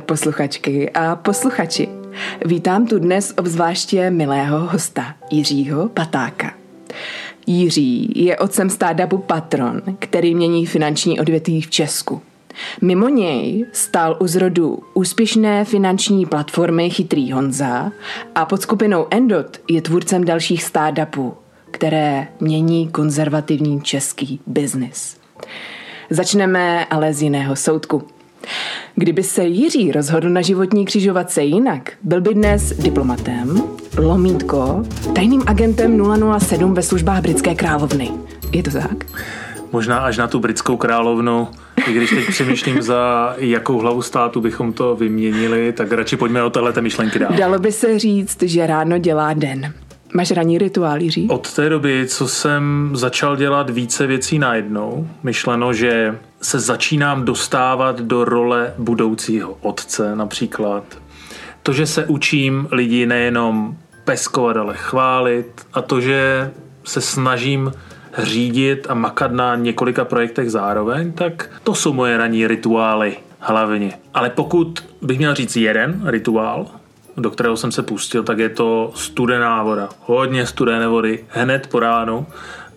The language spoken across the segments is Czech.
posluchačky a posluchači. Vítám tu dnes obzvláště milého hosta, Jiřího Patáka. Jiří je otcem startupu Patron, který mění finanční odvětví v Česku. Mimo něj stál u zrodu úspěšné finanční platformy Chytrý Honza a pod skupinou Endot je tvůrcem dalších startupů, které mění konzervativní český biznis. Začneme ale z jiného soudku. Kdyby se Jiří rozhodl na životní křižovatce jinak, byl by dnes diplomatem, lomítko, tajným agentem 007 ve službách britské královny. Je to tak? Možná až na tu britskou královnu, i když teď přemýšlím, za jakou hlavu státu bychom to vyměnili, tak radši pojďme o téhle myšlenky dál. Dalo by se říct, že ráno dělá den. Máš ranní rituál, Jiří? Od té doby, co jsem začal dělat více věcí najednou, myšleno, že se začínám dostávat do role budoucího otce například. To, že se učím lidi nejenom peskovat, ale chválit a to, že se snažím řídit a makat na několika projektech zároveň, tak to jsou moje ranní rituály hlavně. Ale pokud bych měl říct jeden rituál, do kterého jsem se pustil, tak je to studená voda. Hodně studené vody hned po ránu,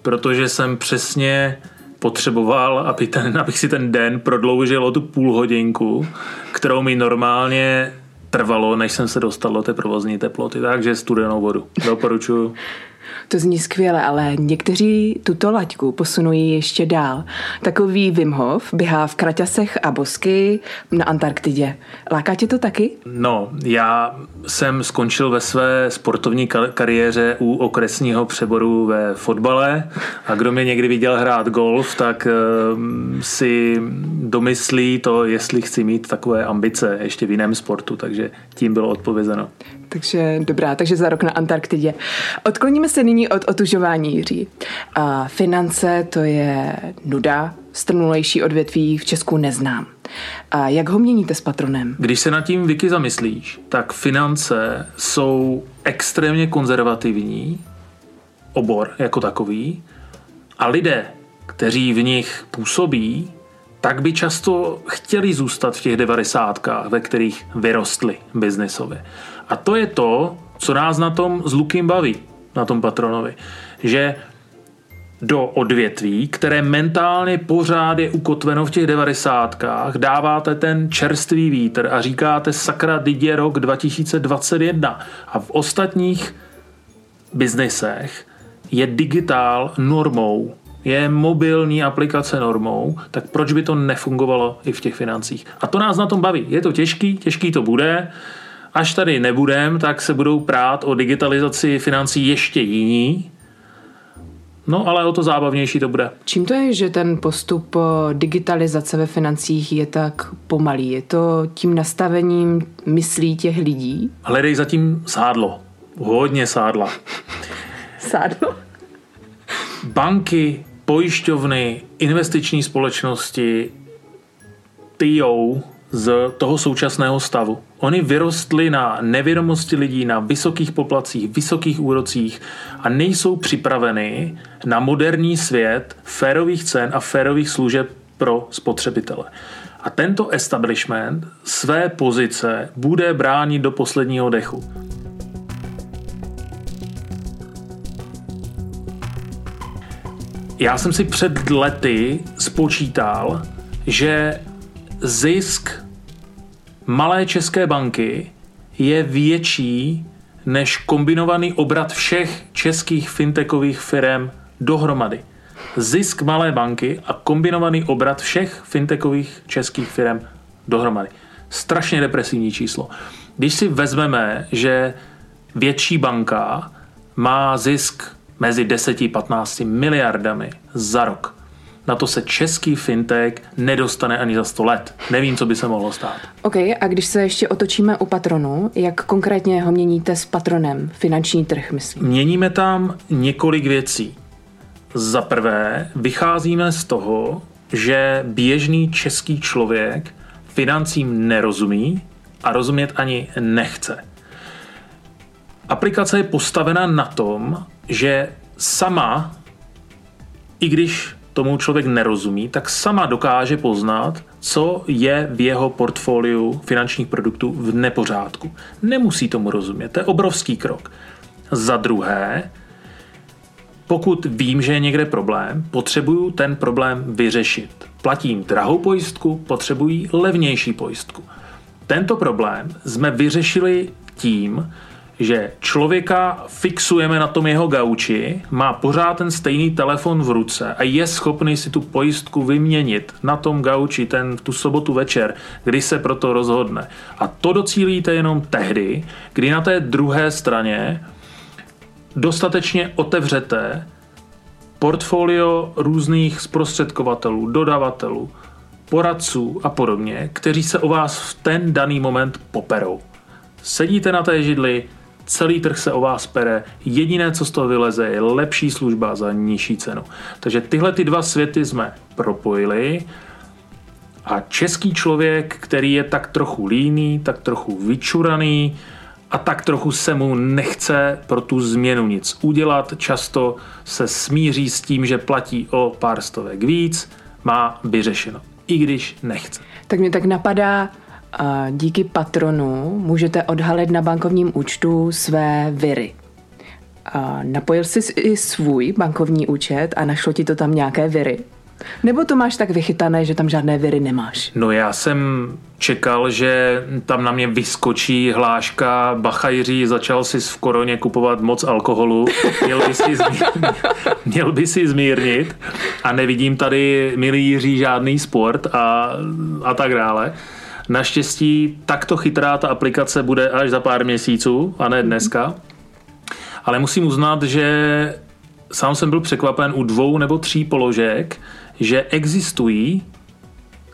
protože jsem přesně potřeboval, aby ten, abych si ten den prodloužil o tu půl hodinku, kterou mi normálně trvalo, než jsem se dostal do té provozní teploty. Takže studenou vodu. Doporučuju. To zní skvěle, ale někteří tuto laťku posunují ještě dál. Takový Wim Hof běhá v kraťasech a bosky na Antarktidě. Láká tě to taky? No, já jsem skončil ve své sportovní kariéře u okresního přeboru ve fotbale a kdo mě někdy viděl hrát golf, tak uh, si domyslí to, jestli chci mít takové ambice ještě v jiném sportu, takže tím bylo odpovězeno. Takže dobrá, takže za rok na Antarktidě. Odkloníme se nyní od otužování Jiří. A finance to je nuda, strnulejší odvětví v Česku neznám. A jak ho měníte s patronem? Když se nad tím Vicky zamyslíš, tak finance jsou extrémně konzervativní obor jako takový a lidé, kteří v nich působí, tak by často chtěli zůstat v těch devadesátkách, ve kterých vyrostli biznesově. A to je to, co nás na tom s Lukým baví, na tom patronovi. Že do odvětví, které mentálně pořád je ukotveno v těch devadesátkách, dáváte ten čerstvý vítr a říkáte sakra, didě rok 2021. A v ostatních biznesech je digitál normou, je mobilní aplikace normou, tak proč by to nefungovalo i v těch financích? A to nás na tom baví. Je to těžký, těžký to bude, až tady nebudem, tak se budou prát o digitalizaci financí ještě jiní, No, ale o to zábavnější to bude. Čím to je, že ten postup digitalizace ve financích je tak pomalý? Je to tím nastavením myslí těch lidí? Hledej zatím sádlo. Hodně sádla. sádlo? Banky, pojišťovny, investiční společnosti, TO, z toho současného stavu. Oni vyrostli na nevědomosti lidí, na vysokých poplacích, vysokých úrocích a nejsou připraveny na moderní svět férových cen a férových služeb pro spotřebitele. A tento establishment své pozice bude bránit do posledního dechu. Já jsem si před lety spočítal, že zisk malé české banky je větší než kombinovaný obrat všech českých fintechových firm dohromady. Zisk malé banky a kombinovaný obrat všech fintechových českých firm dohromady. Strašně depresivní číslo. Když si vezmeme, že větší banka má zisk mezi 10-15 miliardami za rok, na to se český fintech nedostane ani za 100 let. Nevím, co by se mohlo stát. OK, a když se ještě otočíme u patronu, jak konkrétně ho měníte s patronem? Finanční trh, myslím. Měníme tam několik věcí. Za prvé, vycházíme z toho, že běžný český člověk financím nerozumí a rozumět ani nechce. Aplikace je postavena na tom, že sama, i když tomu člověk nerozumí, tak sama dokáže poznat, co je v jeho portfoliu finančních produktů v nepořádku. Nemusí tomu rozumět, to je obrovský krok. Za druhé, pokud vím, že je někde problém, potřebuju ten problém vyřešit. Platím drahou pojistku, potřebují levnější pojistku. Tento problém jsme vyřešili tím, že člověka fixujeme na tom jeho gauči, má pořád ten stejný telefon v ruce a je schopný si tu pojistku vyměnit na tom gauči ten, tu sobotu večer, kdy se proto rozhodne. A to docílíte jenom tehdy, kdy na té druhé straně dostatečně otevřete portfolio různých zprostředkovatelů, dodavatelů, poradců a podobně, kteří se o vás v ten daný moment poperou. Sedíte na té židli, celý trh se o vás pere, jediné, co z toho vyleze, je lepší služba za nižší cenu. Takže tyhle ty dva světy jsme propojili a český člověk, který je tak trochu líný, tak trochu vyčuraný a tak trochu se mu nechce pro tu změnu nic udělat, často se smíří s tím, že platí o pár stovek víc, má vyřešeno, i když nechce. Tak mě tak napadá, díky patronu můžete odhalit na bankovním účtu své viry. Napojil jsi i svůj bankovní účet a našlo ti to tam nějaké viry? Nebo to máš tak vychytané, že tam žádné viry nemáš? No já jsem čekal, že tam na mě vyskočí hláška Bacha Jiří, začal si v koroně kupovat moc alkoholu, měl by si zmírnit, měl by si zmírnit a nevidím tady, milý Jiří, žádný sport a, a tak dále. Naštěstí takto chytrá ta aplikace bude až za pár měsíců a ne dneska. Ale musím uznat, že sám jsem byl překvapen u dvou nebo tří položek, že existují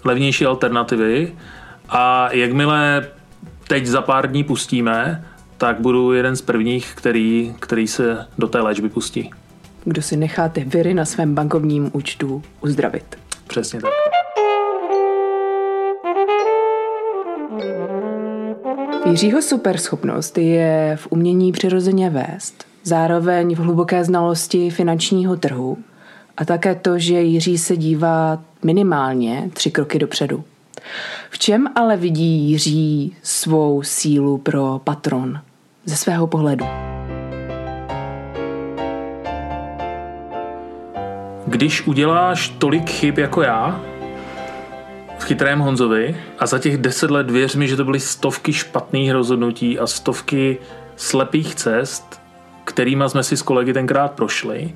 levnější alternativy a jakmile teď za pár dní pustíme, tak budu jeden z prvních, který, který se do té léčby pustí. Kdo si necháte viry na svém bankovním účtu uzdravit. Přesně tak. Jiřího superschopnost je v umění přirozeně vést, zároveň v hluboké znalosti finančního trhu a také to, že Jiří se dívá minimálně tři kroky dopředu. V čem ale vidí Jiří svou sílu pro patron ze svého pohledu? Když uděláš tolik chyb jako já, chytrém Honzovi a za těch deset let věř mi, že to byly stovky špatných rozhodnutí a stovky slepých cest, kterými jsme si s kolegy tenkrát prošli,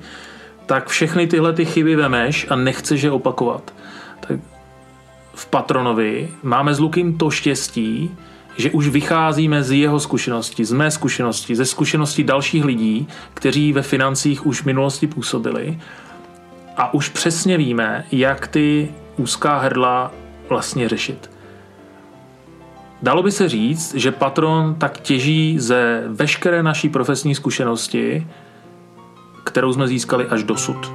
tak všechny tyhle ty chyby vemeš a nechceš je opakovat. Tak v Patronovi máme s Lukým to štěstí, že už vycházíme z jeho zkušenosti, z mé zkušenosti, ze zkušenosti dalších lidí, kteří ve financích už v minulosti působili a už přesně víme, jak ty úzká hrdla vlastně řešit. Dalo by se říct, že patron tak těží ze veškeré naší profesní zkušenosti, kterou jsme získali až dosud.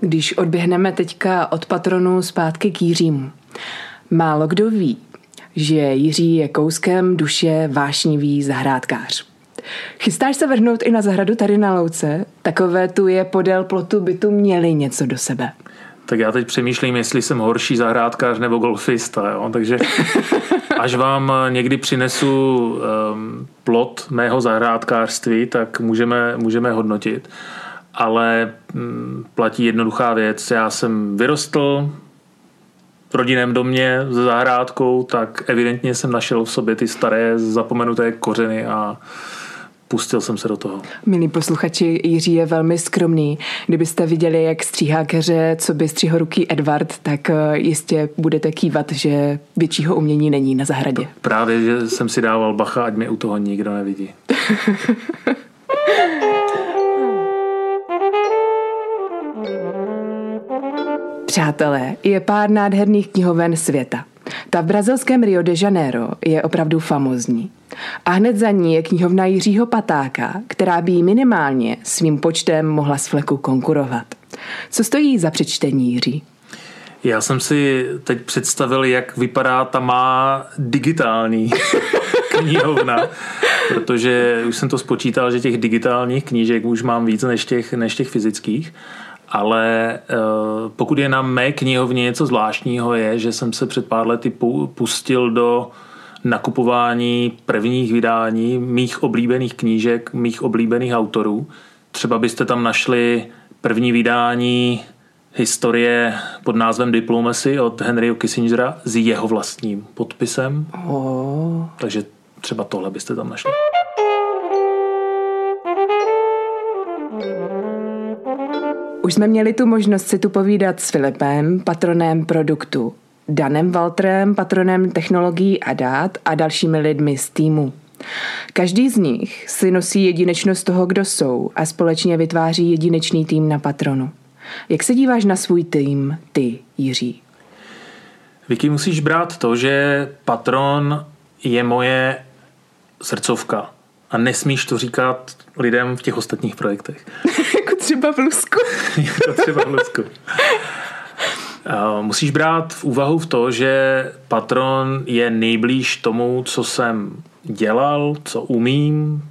Když odběhneme teďka od patronu zpátky k Jiřímu, málo kdo ví, že Jiří je kouskem duše vášnivý zahrádkář. Chystáš se vrhnout i na zahradu tady na Louce? Takové tu je podél plotu by tu měli něco do sebe. Tak já teď přemýšlím, jestli jsem horší zahrádkář nebo golfista, jo? takže až vám někdy přinesu um, plot mého zahrádkářství, tak můžeme, můžeme hodnotit. Ale um, platí jednoduchá věc. Já jsem vyrostl v rodinném domě s zahrádkou, tak evidentně jsem našel v sobě ty staré zapomenuté kořeny a pustil jsem se do toho. Milí posluchači, Jiří je velmi skromný. Kdybyste viděli, jak stříhá keře, co by stříhoruký Edward, tak eh, jistě budete kývat, že většího umění není na zahradě. Právě, že jsem si dával bacha, ať mě u toho nikdo nevidí. Přátelé, je pár nádherných knihoven světa. Ta v brazilském Rio de Janeiro je opravdu famozní. A hned za ní je knihovna Jiřího Patáka, která by jí minimálně svým počtem mohla z fleku konkurovat. Co stojí za přečtení Jiří? Já jsem si teď představil, jak vypadá ta má digitální knihovna, protože už jsem to spočítal, že těch digitálních knížek už mám víc než těch, než těch fyzických. Ale eh, pokud je na mé knihovně něco zvláštního, je, že jsem se před pár lety pustil do nakupování prvních vydání mých oblíbených knížek, mých oblíbených autorů. Třeba byste tam našli první vydání historie pod názvem Diplomacy od Henryho Kissingera s jeho vlastním podpisem. Oh. Takže třeba tohle byste tam našli. Už jsme měli tu možnost si tu povídat s Filipem, patronem produktu, Danem Walterem, patronem technologií a dát a dalšími lidmi z týmu. Každý z nich si nosí jedinečnost toho, kdo jsou a společně vytváří jedinečný tým na patronu. Jak se díváš na svůj tým, ty, Jiří? Vicky, musíš brát to, že patron je moje srdcovka a nesmíš to říkat lidem v těch ostatních projektech. jako třeba v Lusku. jako třeba v Lusku. Musíš brát v úvahu v to, že patron je nejblíž tomu, co jsem dělal, co umím,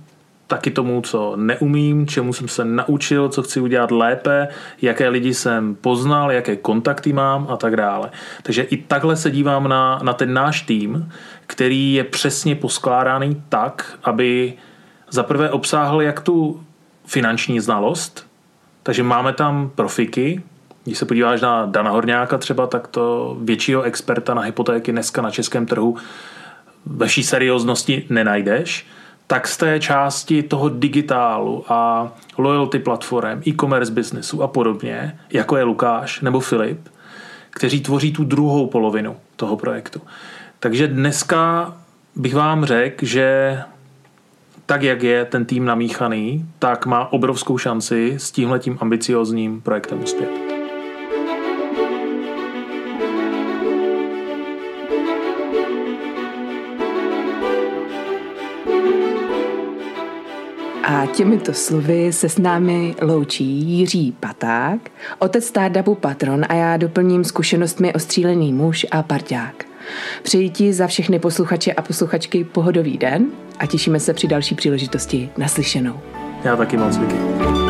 taky tomu, co neumím, čemu jsem se naučil, co chci udělat lépe, jaké lidi jsem poznal, jaké kontakty mám a tak dále. Takže i takhle se dívám na, na ten náš tým, který je přesně poskládaný tak, aby zaprvé obsáhl jak tu finanční znalost, takže máme tam profiky, když se podíváš na Dana Horňáka třeba, tak to většího experta na hypotéky dneska na českém trhu ve vší serióznosti nenajdeš tak z té části toho digitálu a loyalty platform, e-commerce businessu a podobně, jako je Lukáš nebo Filip, kteří tvoří tu druhou polovinu toho projektu. Takže dneska bych vám řekl, že tak, jak je ten tým namíchaný, tak má obrovskou šanci s tímhletím ambiciozním projektem uspět. A těmito slovy se s námi loučí Jiří Paták, otec startupu Patron a já doplním zkušenostmi ostřílený muž a parťák. Přeji ti za všechny posluchače a posluchačky pohodový den a těšíme se při další příležitosti naslyšenou. Já taky moc, Vicky.